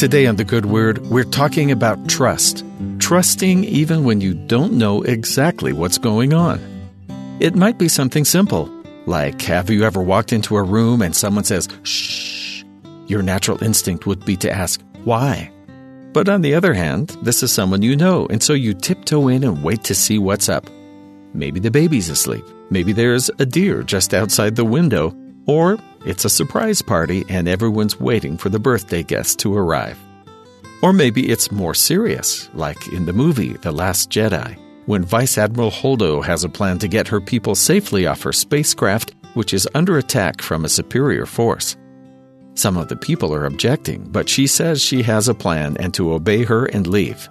Today on The Good Word, we're talking about trust. Trusting even when you don't know exactly what's going on. It might be something simple, like have you ever walked into a room and someone says, shh? Your natural instinct would be to ask, why? But on the other hand, this is someone you know, and so you tiptoe in and wait to see what's up. Maybe the baby's asleep. Maybe there's a deer just outside the window. Or it's a surprise party and everyone's waiting for the birthday guest to arrive. Or maybe it's more serious, like in the movie The Last Jedi, when Vice Admiral Holdo has a plan to get her people safely off her spacecraft, which is under attack from a superior force. Some of the people are objecting, but she says she has a plan and to obey her and leave.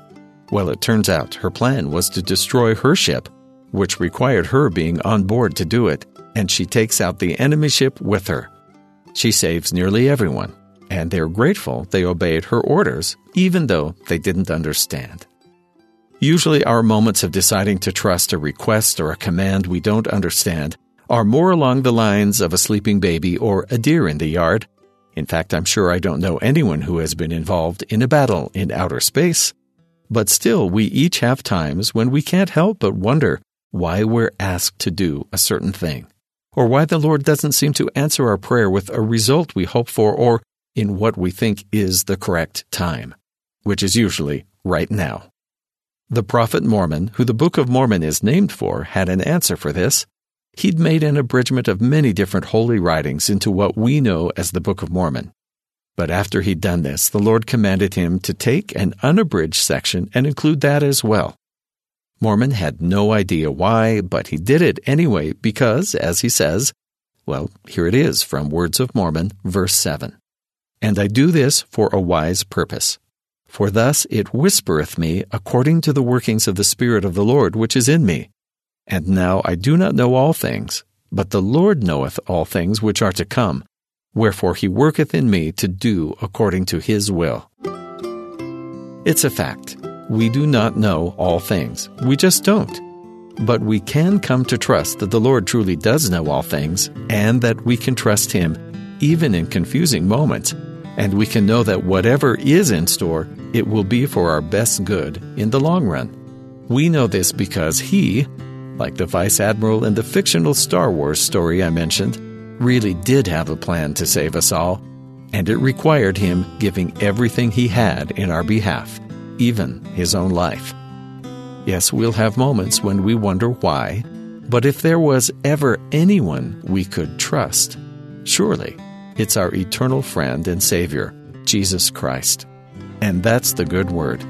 Well, it turns out her plan was to destroy her ship, which required her being on board to do it, and she takes out the enemy ship with her. She saves nearly everyone, and they're grateful they obeyed her orders, even though they didn't understand. Usually, our moments of deciding to trust a request or a command we don't understand are more along the lines of a sleeping baby or a deer in the yard in fact, I'm sure I don't know anyone who has been involved in a battle in outer space. But still, we each have times when we can't help but wonder why we're asked to do a certain thing, or why the Lord doesn't seem to answer our prayer with a result we hope for or in what we think is the correct time, which is usually right now. The prophet Mormon, who the Book of Mormon is named for, had an answer for this he'd made an abridgment of many different holy writings into what we know as the Book of Mormon. But after he'd done this, the Lord commanded him to take an unabridged section and include that as well. Mormon had no idea why, but he did it anyway because, as he says, well, here it is from Words of Mormon, verse 7. And I do this for a wise purpose. For thus it whispereth me according to the workings of the Spirit of the Lord which is in me. And now I do not know all things, but the Lord knoweth all things which are to come. Wherefore he worketh in me to do according to his will. It's a fact. We do not know all things. We just don't. But we can come to trust that the Lord truly does know all things and that we can trust him even in confusing moments. And we can know that whatever is in store, it will be for our best good in the long run. We know this because he, like the Vice Admiral in the fictional Star Wars story I mentioned, really did have a plan to save us all, and it required him giving everything he had in our behalf, even his own life. Yes, we'll have moments when we wonder why, but if there was ever anyone we could trust, surely it's our eternal friend and Savior, Jesus Christ. And that's the good word.